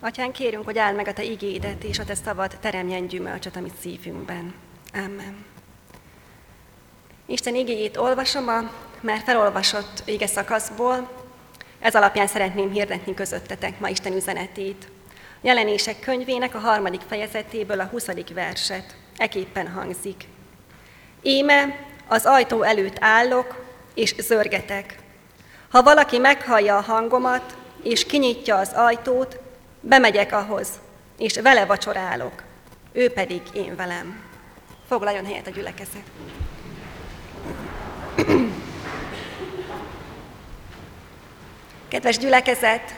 Atyán, kérünk, hogy áld meg a Te igédet, és a Te szabad teremjen gyümölcsöt a mi szívünkben. Amen. Isten igéjét olvasom a már felolvasott ége szakaszból. Ez alapján szeretném hirdetni közöttetek ma Isten üzenetét. Jelenések könyvének a harmadik fejezetéből a 20. verset. Eképpen hangzik. Éme, az ajtó előtt állok, és zörgetek. Ha valaki meghallja a hangomat, és kinyitja az ajtót, bemegyek ahhoz, és vele vacsorálok, ő pedig én velem. Foglaljon helyet a gyülekezet. Kedves gyülekezet,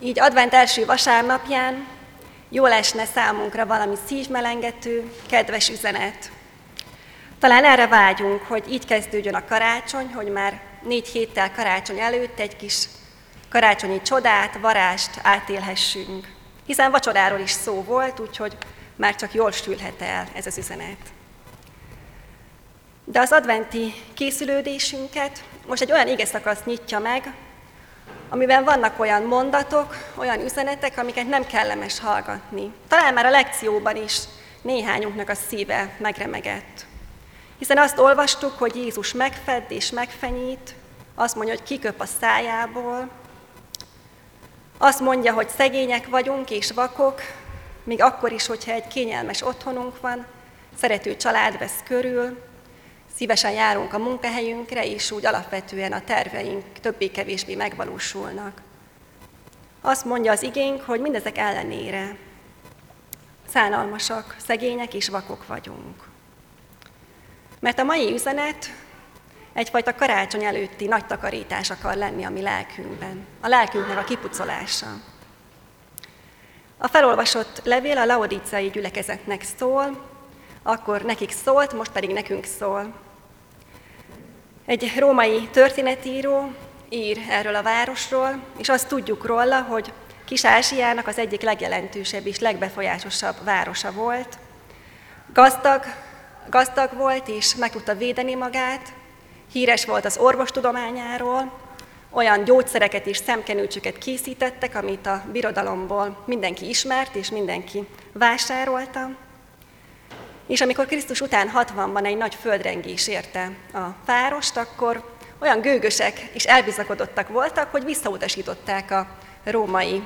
így advent első vasárnapján jól esne számunkra valami szívmelengető, kedves üzenet. Talán erre vágyunk, hogy így kezdődjön a karácsony, hogy már négy héttel karácsony előtt egy kis karácsonyi csodát, varást átélhessünk. Hiszen vacsoráról is szó volt, úgyhogy már csak jól sülhet el ez az üzenet. De az adventi készülődésünket most egy olyan ige szakasz nyitja meg, amiben vannak olyan mondatok, olyan üzenetek, amiket nem kellemes hallgatni. Talán már a lekcióban is néhányunknak a szíve megremegett. Hiszen azt olvastuk, hogy Jézus megfed és megfenyít, azt mondja, hogy kiköp a szájából, azt mondja, hogy szegények vagyunk és vakok, még akkor is, hogyha egy kényelmes otthonunk van, szerető család vesz körül, szívesen járunk a munkahelyünkre, és úgy alapvetően a terveink többé-kevésbé megvalósulnak. Azt mondja az igénk, hogy mindezek ellenére szánalmasak, szegények és vakok vagyunk. Mert a mai üzenet egyfajta karácsony előtti nagy takarítás akar lenni a mi lelkünkben. A lelkünknek a kipucolása. A felolvasott levél a laodicai gyülekezetnek szól, akkor nekik szólt, most pedig nekünk szól. Egy római történetíró ír erről a városról, és azt tudjuk róla, hogy Kis-Ázsiának az egyik legjelentősebb és legbefolyásosabb városa volt. Gazdag, gazdag volt, és meg tudta védeni magát, híres volt az orvostudományáról, olyan gyógyszereket és szemkenőcsöket készítettek, amit a birodalomból mindenki ismert és mindenki vásárolta. És amikor Krisztus után 60-ban egy nagy földrengés érte a várost, akkor olyan gőgösek és elbizakodottak voltak, hogy visszautasították a római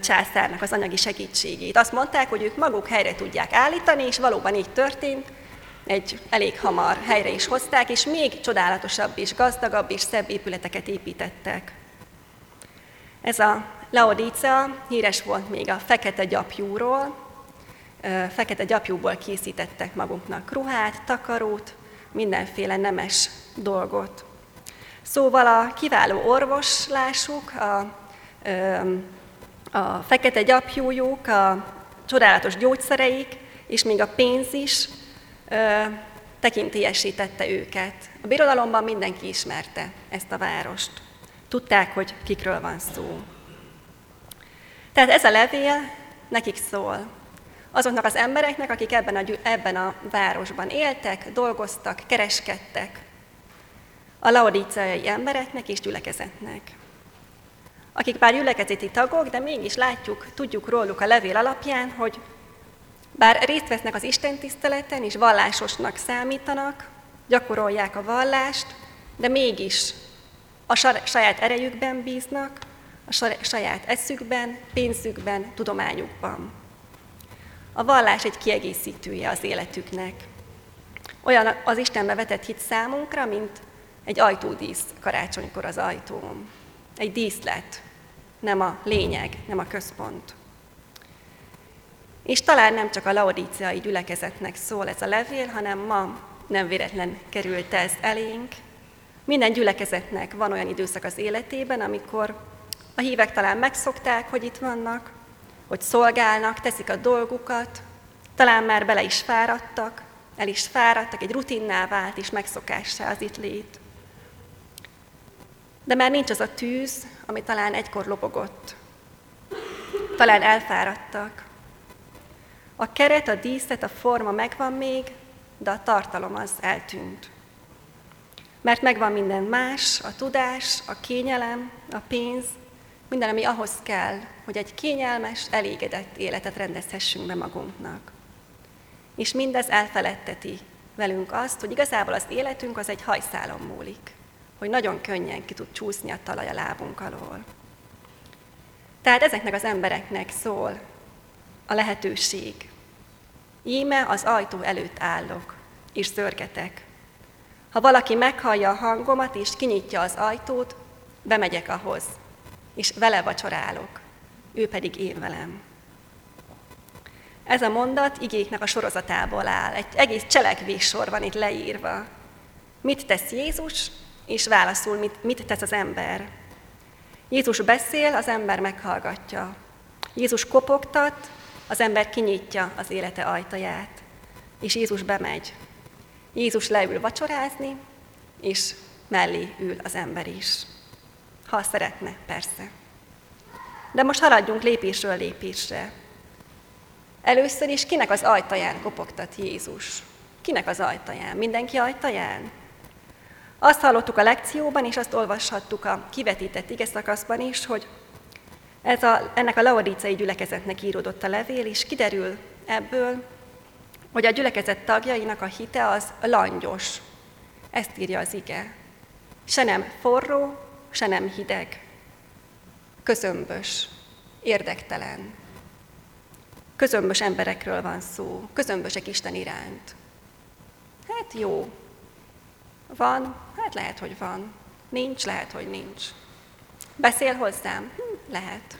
császárnak az anyagi segítségét. Azt mondták, hogy ők maguk helyre tudják állítani, és valóban így történt, egy elég hamar helyre is hozták, és még csodálatosabb és gazdagabb és szebb épületeket építettek. Ez a Laodicea híres volt még a fekete gyapjúról, fekete gyapjúból készítettek maguknak ruhát, takarót, mindenféle nemes dolgot. Szóval a kiváló orvoslásuk, a, a fekete gyapjújuk, a csodálatos gyógyszereik, és még a pénz is tekintélyesítette őket. A birodalomban mindenki ismerte ezt a várost. Tudták, hogy kikről van szó. Tehát ez a levél nekik szól. Azoknak az embereknek, akik ebben a, ebben a városban éltek, dolgoztak, kereskedtek. A laodíciai embereknek és gyülekezetnek. Akik bár gyülekezeti tagok, de mégis látjuk, tudjuk róluk a levél alapján, hogy bár részt vesznek az Isten tiszteleten és vallásosnak számítanak, gyakorolják a vallást, de mégis a saját erejükben bíznak, a saját eszükben, pénzükben, tudományukban. A vallás egy kiegészítője az életüknek. Olyan az Istenbe vetett hit számunkra, mint egy ajtódísz karácsonykor az ajtóm. Egy díszlet, nem a lényeg, nem a központ. És talán nem csak a laodíciai gyülekezetnek szól ez a levél, hanem ma nem véletlen került ez elénk. Minden gyülekezetnek van olyan időszak az életében, amikor a hívek talán megszokták, hogy itt vannak, hogy szolgálnak, teszik a dolgukat, talán már bele is fáradtak, el is fáradtak, egy rutinná vált és megszokássá az itt lét. De már nincs az a tűz, ami talán egykor lobogott. Talán elfáradtak, a keret, a díszlet, a forma megvan még, de a tartalom az eltűnt. Mert megvan minden más, a tudás, a kényelem, a pénz, Minden, ami ahhoz kell, hogy egy kényelmes, elégedett életet rendezhessünk be magunknak. És mindez elfeledteti velünk azt, hogy igazából az életünk az egy hajszálon múlik, hogy nagyon könnyen ki tud csúszni a talaj a lábunk alól. Tehát ezeknek az embereknek szól a lehetőség. Íme az ajtó előtt állok, és szörgetek. Ha valaki meghallja a hangomat, és kinyitja az ajtót, bemegyek ahhoz, és vele vacsorálok, ő pedig én velem. Ez a mondat igéknek a sorozatából áll. Egy egész cselekvés sor van itt leírva. Mit tesz Jézus, és válaszul, mit, mit tesz az ember. Jézus beszél, az ember meghallgatja. Jézus kopogtat, az ember kinyitja az élete ajtaját. És Jézus bemegy. Jézus leül vacsorázni, és mellé ül az ember is. Ha szeretne, persze. De most haladjunk lépésről lépésre. Először is kinek az ajtaján kopogtat Jézus? Kinek az ajtaján? Mindenki ajtaján? Azt hallottuk a lekcióban, és azt olvashattuk a kivetített ige szakaszban is, hogy ez a, ennek a laodicei gyülekezetnek íródott a levél, és kiderül ebből, hogy a gyülekezet tagjainak a hite az langyos. Ezt írja az ige. Se nem forró, se nem hideg. Közömbös, érdektelen. Közömbös emberekről van szó, közömbösek Isten iránt. Hát jó. Van, hát lehet, hogy van. Nincs, lehet, hogy nincs. Beszél hozzám? Lehet.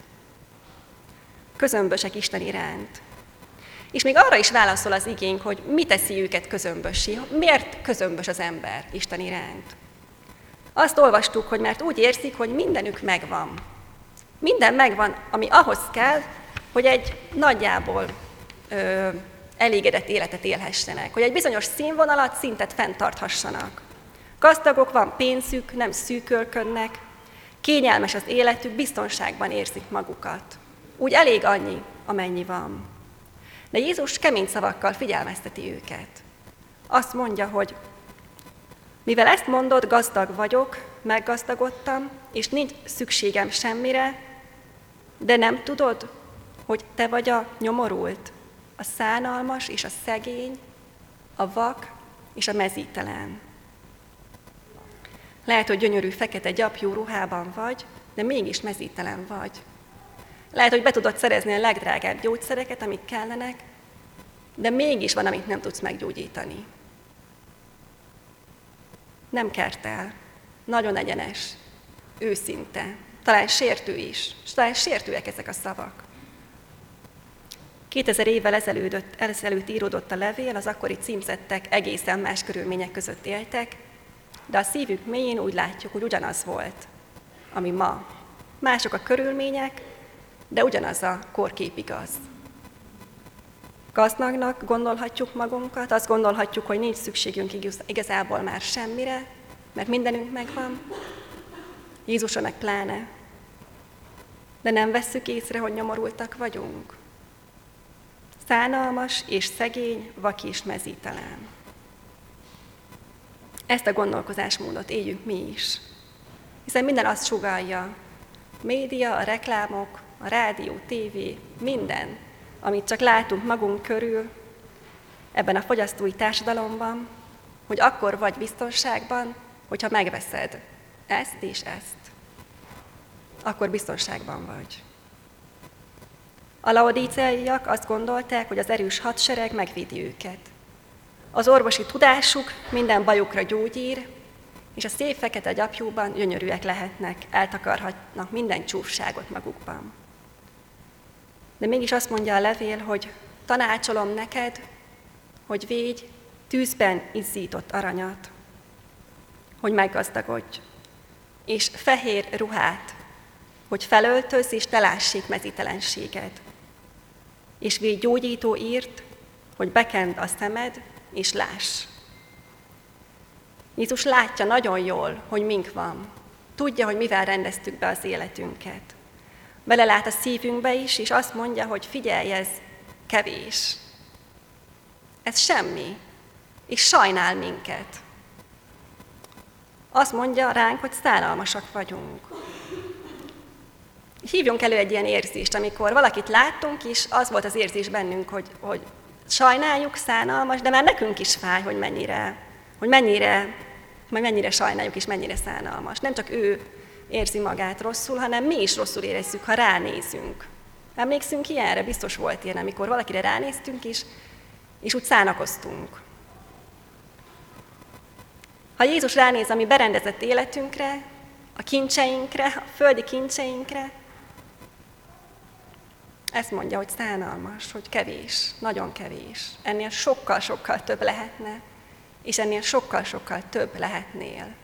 Közömbösek Isten iránt. És még arra is válaszol az igény, hogy mi teszi őket közömbösi. Miért közömbös az ember Isten iránt? Azt olvastuk, hogy mert úgy érzik, hogy mindenük megvan. Minden megvan, ami ahhoz kell, hogy egy nagyjából ö, elégedett életet élhessenek, hogy egy bizonyos színvonalat, szintet fenntarthassanak. Gazdagok, van pénzük, nem szűkölködnek, kényelmes az életük, biztonságban érzik magukat. Úgy elég annyi, amennyi van. De Jézus kemény szavakkal figyelmezteti őket. Azt mondja, hogy mivel ezt mondod, gazdag vagyok, meggazdagodtam, és nincs szükségem semmire, de nem tudod, hogy te vagy a nyomorult, a szánalmas és a szegény, a vak és a mezítelen. Lehet, hogy gyönyörű fekete gyapjú ruhában vagy, de mégis mezítelen vagy. Lehet, hogy be tudod szerezni a legdrágább gyógyszereket, amik kellenek, de mégis van, amit nem tudsz meggyógyítani. Nem kertel, nagyon egyenes, őszinte, talán sértő is, és talán sértőek ezek a szavak. 2000 évvel ezelőtt, ezelőtt íródott a levél, az akkori címzettek egészen más körülmények között éltek, de a szívük mélyén úgy látjuk, hogy ugyanaz volt, ami ma. Mások a körülmények, de ugyanaz a korkép igaz. Gazdagnak gondolhatjuk magunkat, azt gondolhatjuk, hogy nincs szükségünk igazából már semmire, mert mindenünk megvan. Jézusra meg pláne. De nem vesszük észre, hogy nyomorultak vagyunk. Szánalmas és szegény, vaki és mezítelen. Ezt a gondolkozásmódot éljük mi is. Hiszen minden azt sugalja. Média, a reklámok, a rádió, tévé, minden, amit csak látunk magunk körül, ebben a fogyasztói társadalomban, hogy akkor vagy biztonságban, hogyha megveszed ezt és ezt. Akkor biztonságban vagy. A laodíceaiak azt gondolták, hogy az erős hadsereg megvédi őket. Az orvosi tudásuk minden bajukra gyógyír, és a szép fekete gyapjúban gyönyörűek lehetnek, eltakarhatnak minden csúfságot magukban. De mégis azt mondja a levél, hogy tanácsolom neked, hogy védj tűzben izzított aranyat, hogy meggazdagodj, és fehér ruhát, hogy felöltöz és ne lássék mezítelenséged. És védj gyógyító írt, hogy bekend a szemed, és láss. Jézus látja nagyon jól, hogy mink van. Tudja, hogy mivel rendeztük be az életünket. Belelát a szívünkbe is, és azt mondja, hogy figyelj, ez kevés. Ez semmi. És sajnál minket. Azt mondja ránk, hogy szállalmasak vagyunk. hívjunk elő egy ilyen érzést, amikor valakit láttunk, és az volt az érzés bennünk, hogy, hogy sajnáljuk, szánalmas, de már nekünk is fáj, hogy mennyire, hogy mennyire, hogy mennyire sajnáljuk és mennyire szánalmas. Nem csak ő érzi magát rosszul, hanem mi is rosszul érezzük, ha ránézünk. Emlékszünk ilyenre? Biztos volt ilyen, amikor valakire ránéztünk, és, és úgy szánakoztunk. Ha Jézus ránéz a mi berendezett életünkre, a kincseinkre, a földi kincseinkre, ezt mondja, hogy szánalmas, hogy kevés, nagyon kevés. Ennél sokkal-sokkal több lehetne, és ennél sokkal-sokkal több lehetnél.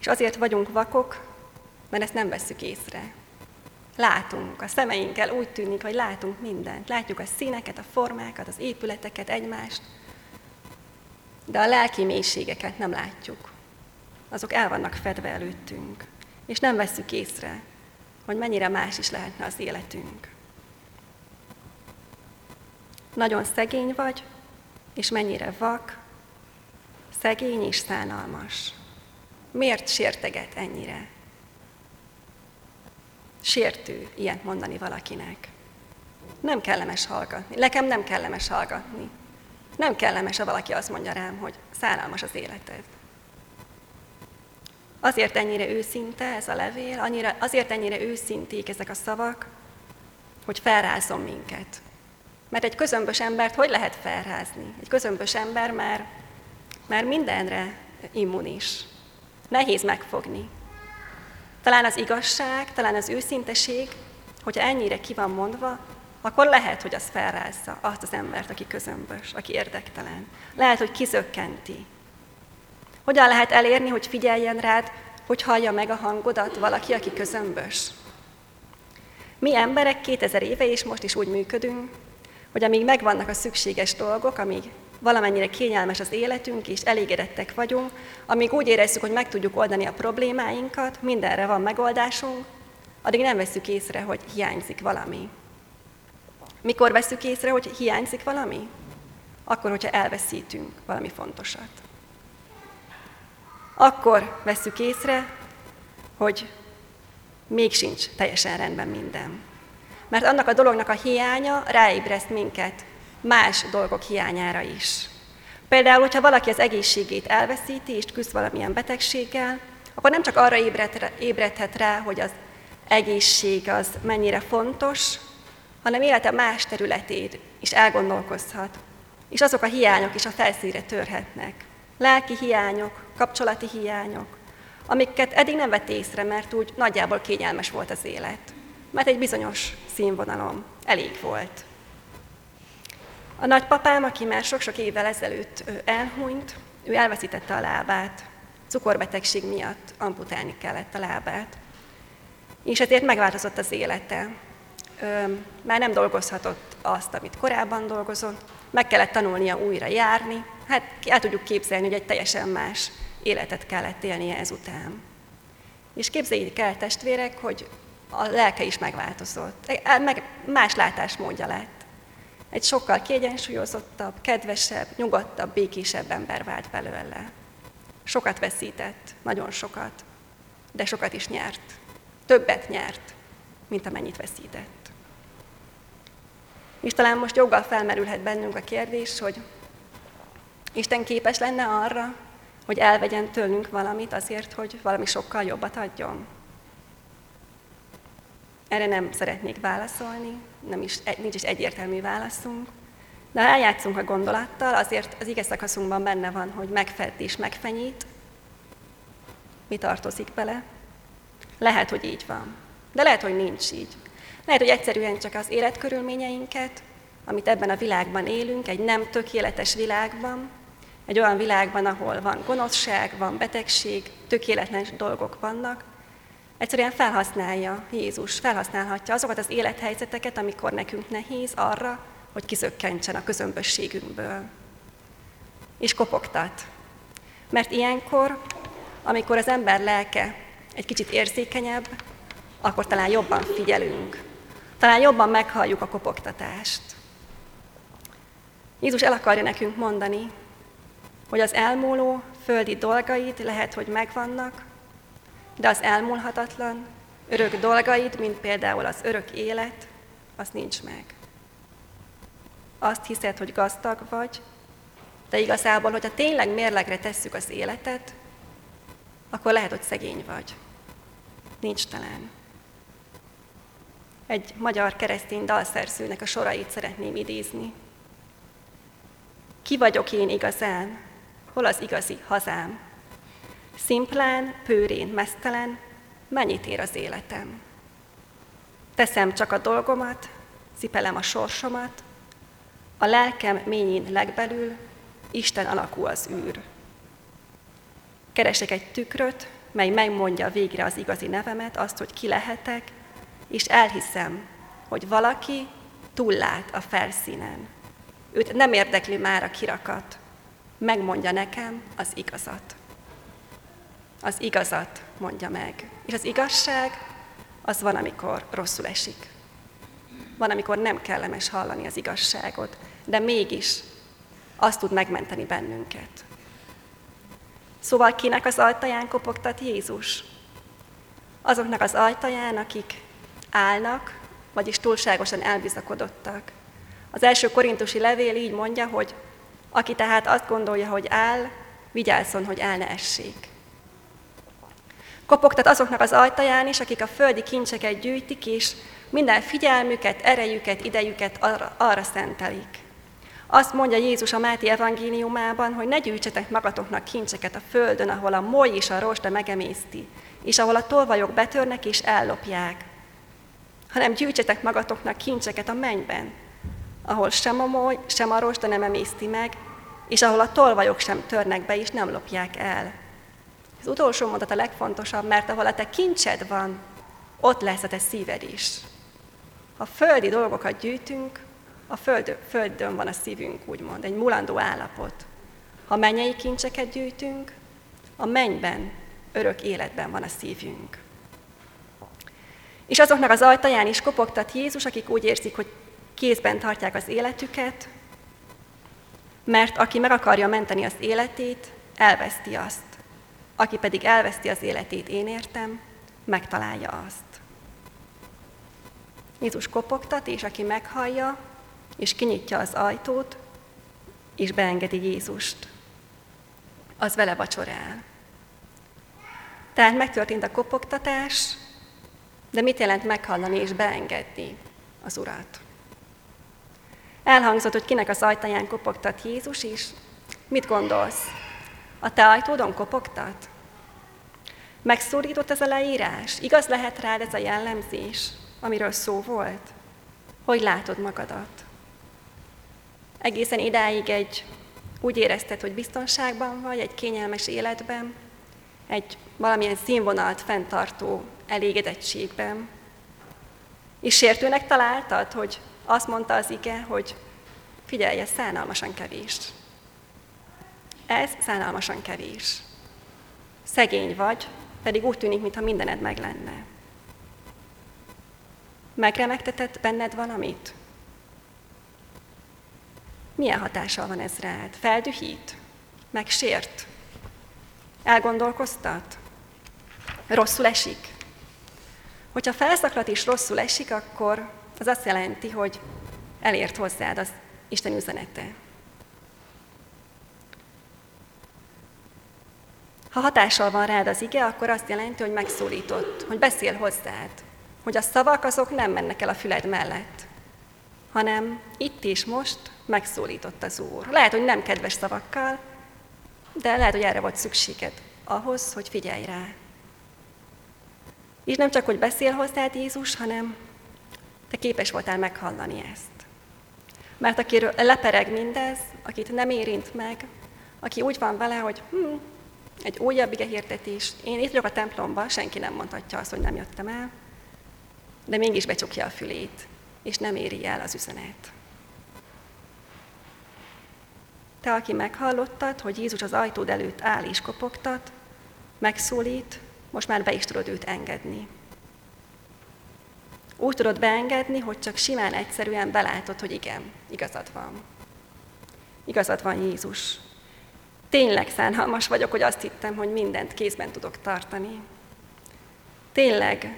És azért vagyunk vakok, mert ezt nem vesszük észre. Látunk, a szemeinkkel úgy tűnik, hogy látunk mindent. Látjuk a színeket, a formákat, az épületeket, egymást, de a lelki mélységeket nem látjuk. Azok el vannak fedve előttünk, és nem vesszük észre, hogy mennyire más is lehetne az életünk. Nagyon szegény vagy, és mennyire vak, szegény és szánalmas. Miért sérteget ennyire? Sértő ilyet mondani valakinek. Nem kellemes hallgatni. Nekem nem kellemes hallgatni. Nem kellemes, ha valaki azt mondja rám, hogy szánalmas az életed. Azért ennyire őszinte ez a levél, annyira, azért ennyire őszinték ezek a szavak, hogy felrázom minket. Mert egy közömbös embert hogy lehet felrázni? Egy közömbös ember már, már mindenre immunis. Nehéz megfogni. Talán az igazság, talán az őszinteség, hogyha ennyire ki van mondva, akkor lehet, hogy az felrázza azt az embert, aki közömbös, aki érdektelen. Lehet, hogy kizökkenti. Hogyan lehet elérni, hogy figyeljen rád, hogy hallja meg a hangodat valaki, aki közömbös? Mi emberek 2000 éve és most is úgy működünk, hogy amíg megvannak a szükséges dolgok, amíg valamennyire kényelmes az életünk, és elégedettek vagyunk, amíg úgy érezzük, hogy meg tudjuk oldani a problémáinkat, mindenre van megoldásunk, addig nem veszük észre, hogy hiányzik valami. Mikor veszük észre, hogy hiányzik valami? Akkor, hogyha elveszítünk valami fontosat. Akkor veszük észre, hogy még sincs teljesen rendben minden. Mert annak a dolognak a hiánya ráébreszt minket más dolgok hiányára is. Például, hogyha valaki az egészségét elveszíti, és küzd valamilyen betegséggel, akkor nem csak arra ébredhet rá, hogy az egészség az mennyire fontos, hanem élete más területét is elgondolkozhat, és azok a hiányok is a felszínre törhetnek. Lelki hiányok, kapcsolati hiányok, amiket eddig nem vett észre, mert úgy nagyjából kényelmes volt az élet. Mert egy bizonyos színvonalom elég volt. A nagypapám, aki már sok-sok évvel ezelőtt elhunyt, ő elveszítette a lábát. Cukorbetegség miatt amputálni kellett a lábát. És ezért megváltozott az élete. Már nem dolgozhatott azt, amit korábban dolgozott, meg kellett tanulnia újra járni. Hát el tudjuk képzelni, hogy egy teljesen más életet kellett élnie ezután. És képzeljék el, testvérek, hogy a lelke is megváltozott. E, meg más látásmódja lett. Egy sokkal kiegyensúlyozottabb, kedvesebb, nyugodtabb, békésebb ember vált belőle. Sokat veszített, nagyon sokat, de sokat is nyert. Többet nyert, mint amennyit veszített. És talán most joggal felmerülhet bennünk a kérdés, hogy Isten képes lenne arra, hogy elvegyen tőlünk valamit azért, hogy valami sokkal jobbat adjon. Erre nem szeretnék válaszolni, nem is, nincs is egyértelmű válaszunk. De ha eljátszunk a gondolattal, azért az ige szakaszunkban benne van, hogy megfed és megfenyít. Mi tartozik bele? Lehet, hogy így van. De lehet, hogy nincs így. Lehet, hogy egyszerűen csak az életkörülményeinket, amit ebben a világban élünk, egy nem tökéletes világban, egy olyan világban, ahol van gonoszság, van betegség, tökéletlen dolgok vannak, Egyszerűen felhasználja Jézus, felhasználhatja azokat az élethelyzeteket, amikor nekünk nehéz arra, hogy kizökkentsen a közömbösségünkből. És kopogtat. Mert ilyenkor, amikor az ember lelke egy kicsit érzékenyebb, akkor talán jobban figyelünk. Talán jobban meghalljuk a kopogtatást. Jézus el akarja nekünk mondani, hogy az elmúló földi dolgait lehet, hogy megvannak, de az elmúlhatatlan, örök dolgaid, mint például az örök élet, az nincs meg. Azt hiszed, hogy gazdag vagy, de igazából, hogyha tényleg mérlegre tesszük az életet, akkor lehet, hogy szegény vagy. Nincs talán. Egy magyar keresztény dalszerzőnek a sorait szeretném idézni. Ki vagyok én igazán? Hol az igazi hazám? Szimplán, pőrén, mesztelen, mennyit ér az életem? Teszem csak a dolgomat, cipelem a sorsomat, a lelkem ményén legbelül, Isten alakú az űr. Keresek egy tükröt, mely megmondja végre az igazi nevemet, azt, hogy ki lehetek, és elhiszem, hogy valaki túllát a felszínen. Őt nem érdekli már a kirakat, megmondja nekem az igazat. Az igazat mondja meg. És az igazság, az van, amikor rosszul esik. Van, amikor nem kellemes hallani az igazságot, de mégis azt tud megmenteni bennünket. Szóval kinek az ajtaján kopogtat Jézus? Azoknak az ajtaján, akik állnak, vagyis túlságosan elbizakodottak. Az első korintusi levél így mondja, hogy aki tehát azt gondolja, hogy áll, vigyázzon, hogy el ne essék. Kopogtat azoknak az ajtaján is, akik a földi kincseket gyűjtik, és minden figyelmüket, erejüket, idejüket arra, arra szentelik. Azt mondja Jézus a Máti evangéliumában, hogy ne gyűjtsetek magatoknak kincseket a földön, ahol a moly és a rosta megemészti, és ahol a tolvajok betörnek és ellopják, hanem gyűjtsetek magatoknak kincseket a mennyben, ahol sem a moly, sem a rosta nem emészti meg, és ahol a tolvajok sem törnek be és nem lopják el. Az utolsó mondat a legfontosabb, mert ahol a te kincsed van, ott lesz a te szíved is. Ha földi dolgokat gyűjtünk, a föld, földön van a szívünk, úgymond, egy mulandó állapot. Ha mennyei kincseket gyűjtünk, a mennyben, örök életben van a szívünk. És azoknak az ajtaján is kopogtat Jézus, akik úgy érzik, hogy kézben tartják az életüket, mert aki meg akarja menteni az életét, elveszti azt. Aki pedig elveszti az életét, én értem, megtalálja azt. Jézus kopogtat, és aki meghallja, és kinyitja az ajtót, és beengedi Jézust. Az vele vacsorál. Tehát megtörtént a kopogtatás, de mit jelent meghallani és beengedni az Urat? Elhangzott, hogy kinek az ajtaján kopogtat Jézus is. Mit gondolsz? A te ajtódon kopogtat? Megszólított ez a leírás? Igaz lehet rád ez a jellemzés, amiről szó volt? Hogy látod magadat? Egészen idáig egy úgy érezted, hogy biztonságban vagy, egy kényelmes életben, egy valamilyen színvonalt fenntartó elégedettségben. És sértőnek találtad, hogy azt mondta az ige, hogy figyelj, ez szánalmasan kevés. Ez szánalmasan kevés. Szegény vagy, pedig úgy tűnik, mintha mindened meg lenne. Megremegtetett benned valamit? Milyen hatással van ez rád? Feldühít? Megsért? Elgondolkoztat? Rosszul esik? Hogyha felszaklat is rosszul esik, akkor az azt jelenti, hogy elért hozzád az Isten üzenete. Ha hatással van rád az ige, akkor azt jelenti, hogy megszólított, hogy beszél hozzád, hogy a szavak azok nem mennek el a füled mellett, hanem itt és most megszólított az Úr. Lehet, hogy nem kedves szavakkal, de lehet, hogy erre volt szükséged ahhoz, hogy figyelj rá. És nem csak, hogy beszél hozzád Jézus, hanem te képes voltál meghallani ezt. Mert akiről lepereg mindez, akit nem érint meg, aki úgy van vele, hogy hm, egy újabb ige hirdetés, én itt vagyok a templomban, senki nem mondhatja azt, hogy nem jöttem el, de mégis becsukja a fülét, és nem éri el az üzenet. Te, aki meghallottad, hogy Jézus az ajtód előtt áll és kopogtat, megszólít, most már be is tudod őt engedni. Úgy tudod beengedni, hogy csak simán, egyszerűen belátod, hogy igen, igazad van. Igazad van, Jézus. Tényleg szánalmas vagyok, hogy azt hittem, hogy mindent kézben tudok tartani. tényleg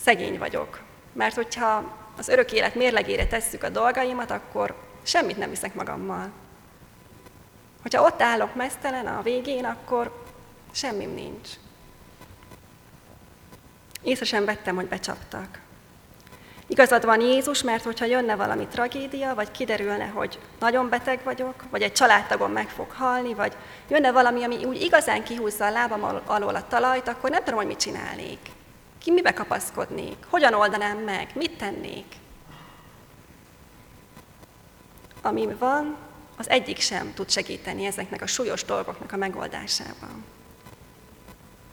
szegény vagyok. Mert hogyha az örök élet mérlegére tesszük a dolgaimat, akkor semmit nem viszek magammal. Hogyha ott állok mesztelen a végén, akkor semmim nincs. Észre sem vettem, hogy becsaptak. Igazad van Jézus, mert hogyha jönne valami tragédia, vagy kiderülne, hogy nagyon beteg vagyok, vagy egy családtagom meg fog halni, vagy jönne valami, ami úgy igazán kihúzza a lábam alól a talajt, akkor nem tudom, hogy mit csinálnék. Ki mibe kapaszkodnék? Hogyan oldanám meg? Mit tennék? Ami van, az egyik sem tud segíteni ezeknek a súlyos dolgoknak a megoldásában.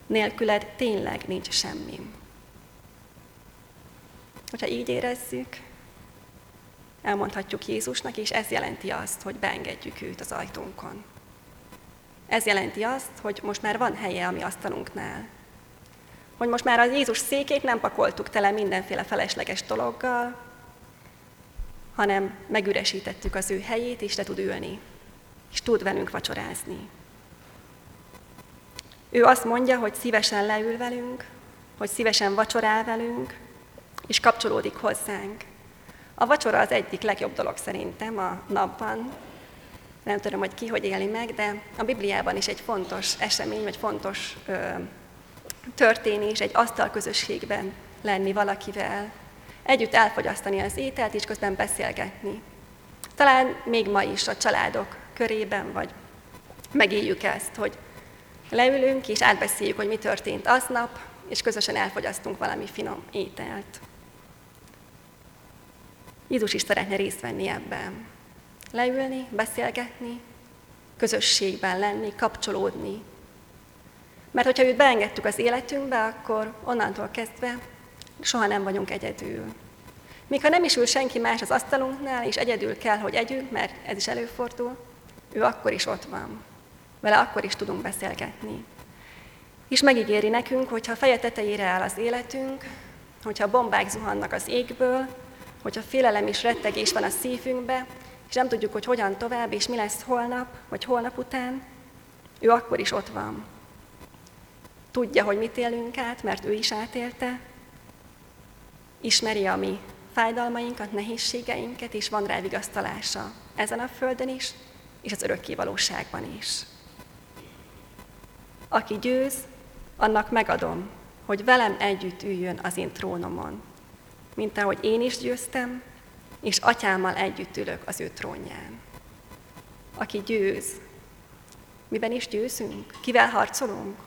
Nélküled tényleg nincs semmi. Hogyha így érezzük, elmondhatjuk Jézusnak, és ez jelenti azt, hogy beengedjük őt az ajtónkon. Ez jelenti azt, hogy most már van helye a mi asztalunknál. Hogy most már az Jézus székét nem pakoltuk tele mindenféle felesleges dologgal, hanem megüresítettük az ő helyét, és le tud ülni, és tud velünk vacsorázni. Ő azt mondja, hogy szívesen leül velünk, hogy szívesen vacsorál velünk, és kapcsolódik hozzánk. A vacsora az egyik legjobb dolog szerintem a napban. Nem tudom, hogy ki hogy éli meg, de a Bibliában is egy fontos esemény, vagy fontos ö, történés, egy asztalközösségben lenni valakivel, együtt elfogyasztani az ételt, és közben beszélgetni. Talán még ma is a családok körében, vagy megéljük ezt, hogy leülünk és átbeszéljük, hogy mi történt aznap, és közösen elfogyasztunk valami finom ételt. Jézus is szeretne részt venni ebben. Leülni, beszélgetni, közösségben lenni, kapcsolódni. Mert hogyha őt beengedtük az életünkbe, akkor onnantól kezdve soha nem vagyunk egyedül. Még ha nem is ül senki más az asztalunknál, és egyedül kell, hogy együnk, mert ez is előfordul, ő akkor is ott van. Vele akkor is tudunk beszélgetni. És megígéri nekünk, hogyha feje tetejére áll az életünk, hogyha bombák zuhannak az égből, hogyha félelem és rettegés van a szívünkbe, és nem tudjuk, hogy hogyan tovább, és mi lesz holnap, vagy holnap után, ő akkor is ott van. Tudja, hogy mit élünk át, mert ő is átélte, ismeri a mi fájdalmainkat, nehézségeinket, és van rá vigasztalása ezen a földön is, és az örökké valóságban is. Aki győz, annak megadom, hogy velem együtt üljön az én trónomon, mint ahogy én is győztem, és atyámmal együtt ülök az ő trónján. Aki győz, miben is győzünk? Kivel harcolunk?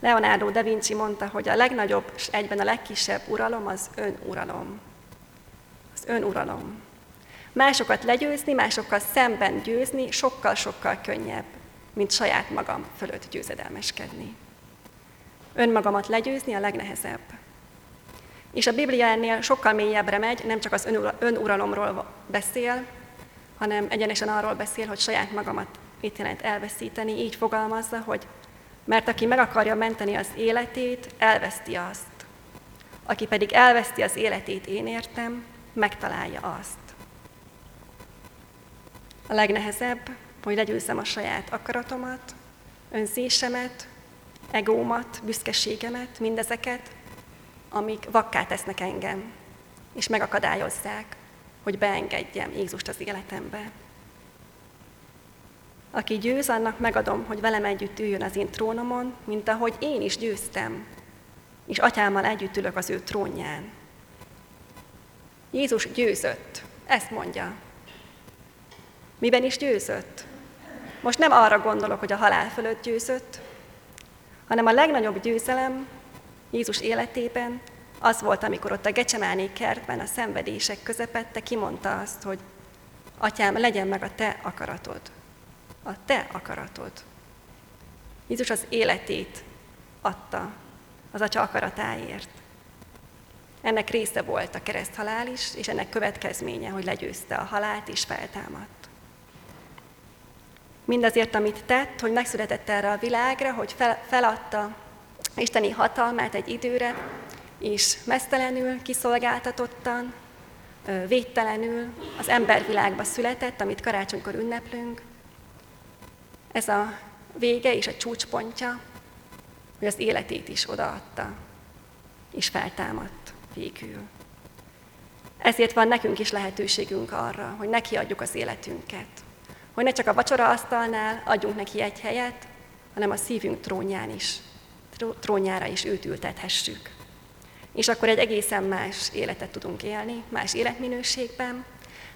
Leonardo da Vinci mondta, hogy a legnagyobb és egyben a legkisebb uralom az önuralom. Az önuralom. Másokat legyőzni, másokkal szemben győzni sokkal-sokkal könnyebb, mint saját magam fölött győzedelmeskedni. Önmagamat legyőzni a legnehezebb. És a Biblia ennél sokkal mélyebbre megy, nem csak az önuralomról beszél, hanem egyenesen arról beszél, hogy saját magamat mit jelent elveszíteni, így fogalmazza, hogy mert aki meg akarja menteni az életét, elveszti azt. Aki pedig elveszti az életét, én értem, megtalálja azt. A legnehezebb, hogy legyőzzem a saját akaratomat, önzésemet, egómat, büszkeségemet, mindezeket, amik vakká tesznek engem, és megakadályozzák, hogy beengedjem Jézust az életembe. Aki győz, annak megadom, hogy velem együtt üljön az én trónomon, mint ahogy én is győztem, és atyámmal együtt ülök az ő trónján. Jézus győzött, ezt mondja. Miben is győzött? Most nem arra gondolok, hogy a halál fölött győzött, hanem a legnagyobb győzelem Jézus életében az volt, amikor ott a Gecsemáné kertben a szenvedések közepette kimondta azt, hogy Atyám, legyen meg a te akaratod a te akaratod. Jézus az életét adta az Atya akaratáért. Ennek része volt a kereszthalál is, és ennek következménye, hogy legyőzte a halált és feltámadt. Mindazért, amit tett, hogy megszületett erre a világra, hogy fel, feladta isteni hatalmát egy időre, és mesztelenül, kiszolgáltatottan, védtelenül az embervilágba született, amit karácsonykor ünneplünk, ez a vége és a csúcspontja hogy az életét is odaadta, és feltámadt végül. Ezért van nekünk is lehetőségünk arra, hogy neki adjuk az életünket. Hogy ne csak a vacsora asztalnál adjunk neki egy helyet, hanem a szívünk trónján is, trónjára is őt ültethessük. És akkor egy egészen más életet tudunk élni, más életminőségben.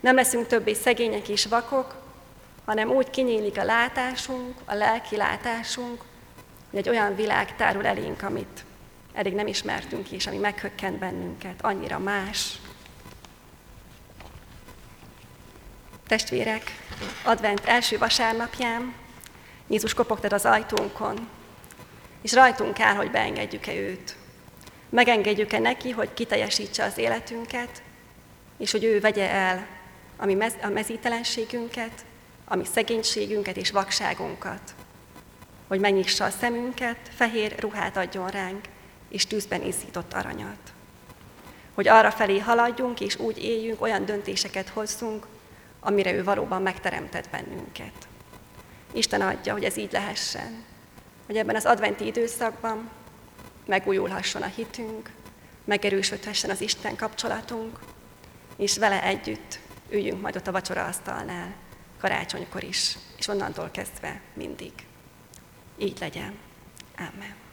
Nem leszünk többé szegények és vakok, hanem úgy kinyílik a látásunk, a lelki látásunk, hogy egy olyan világ tárul elénk, amit eddig nem ismertünk és ami meghökkent bennünket, annyira más. Testvérek, advent első vasárnapján Jézus kopogtat az ajtónkon, és rajtunk áll, hogy beengedjük-e őt. Megengedjük-e neki, hogy kiteljesítse az életünket, és hogy ő vegye el a, mi mez- a mezítelenségünket, a mi szegénységünket és vakságunkat. Hogy megnyissa a szemünket, fehér ruhát adjon ránk, és tűzben izzított aranyat. Hogy arra felé haladjunk, és úgy éljünk, olyan döntéseket hozzunk, amire ő valóban megteremtett bennünket. Isten adja, hogy ez így lehessen, hogy ebben az adventi időszakban megújulhasson a hitünk, megerősödhessen az Isten kapcsolatunk, és vele együtt üljünk majd ott a vacsoraasztalnál, karácsonykor is, és onnantól kezdve mindig. Így legyen. Amen.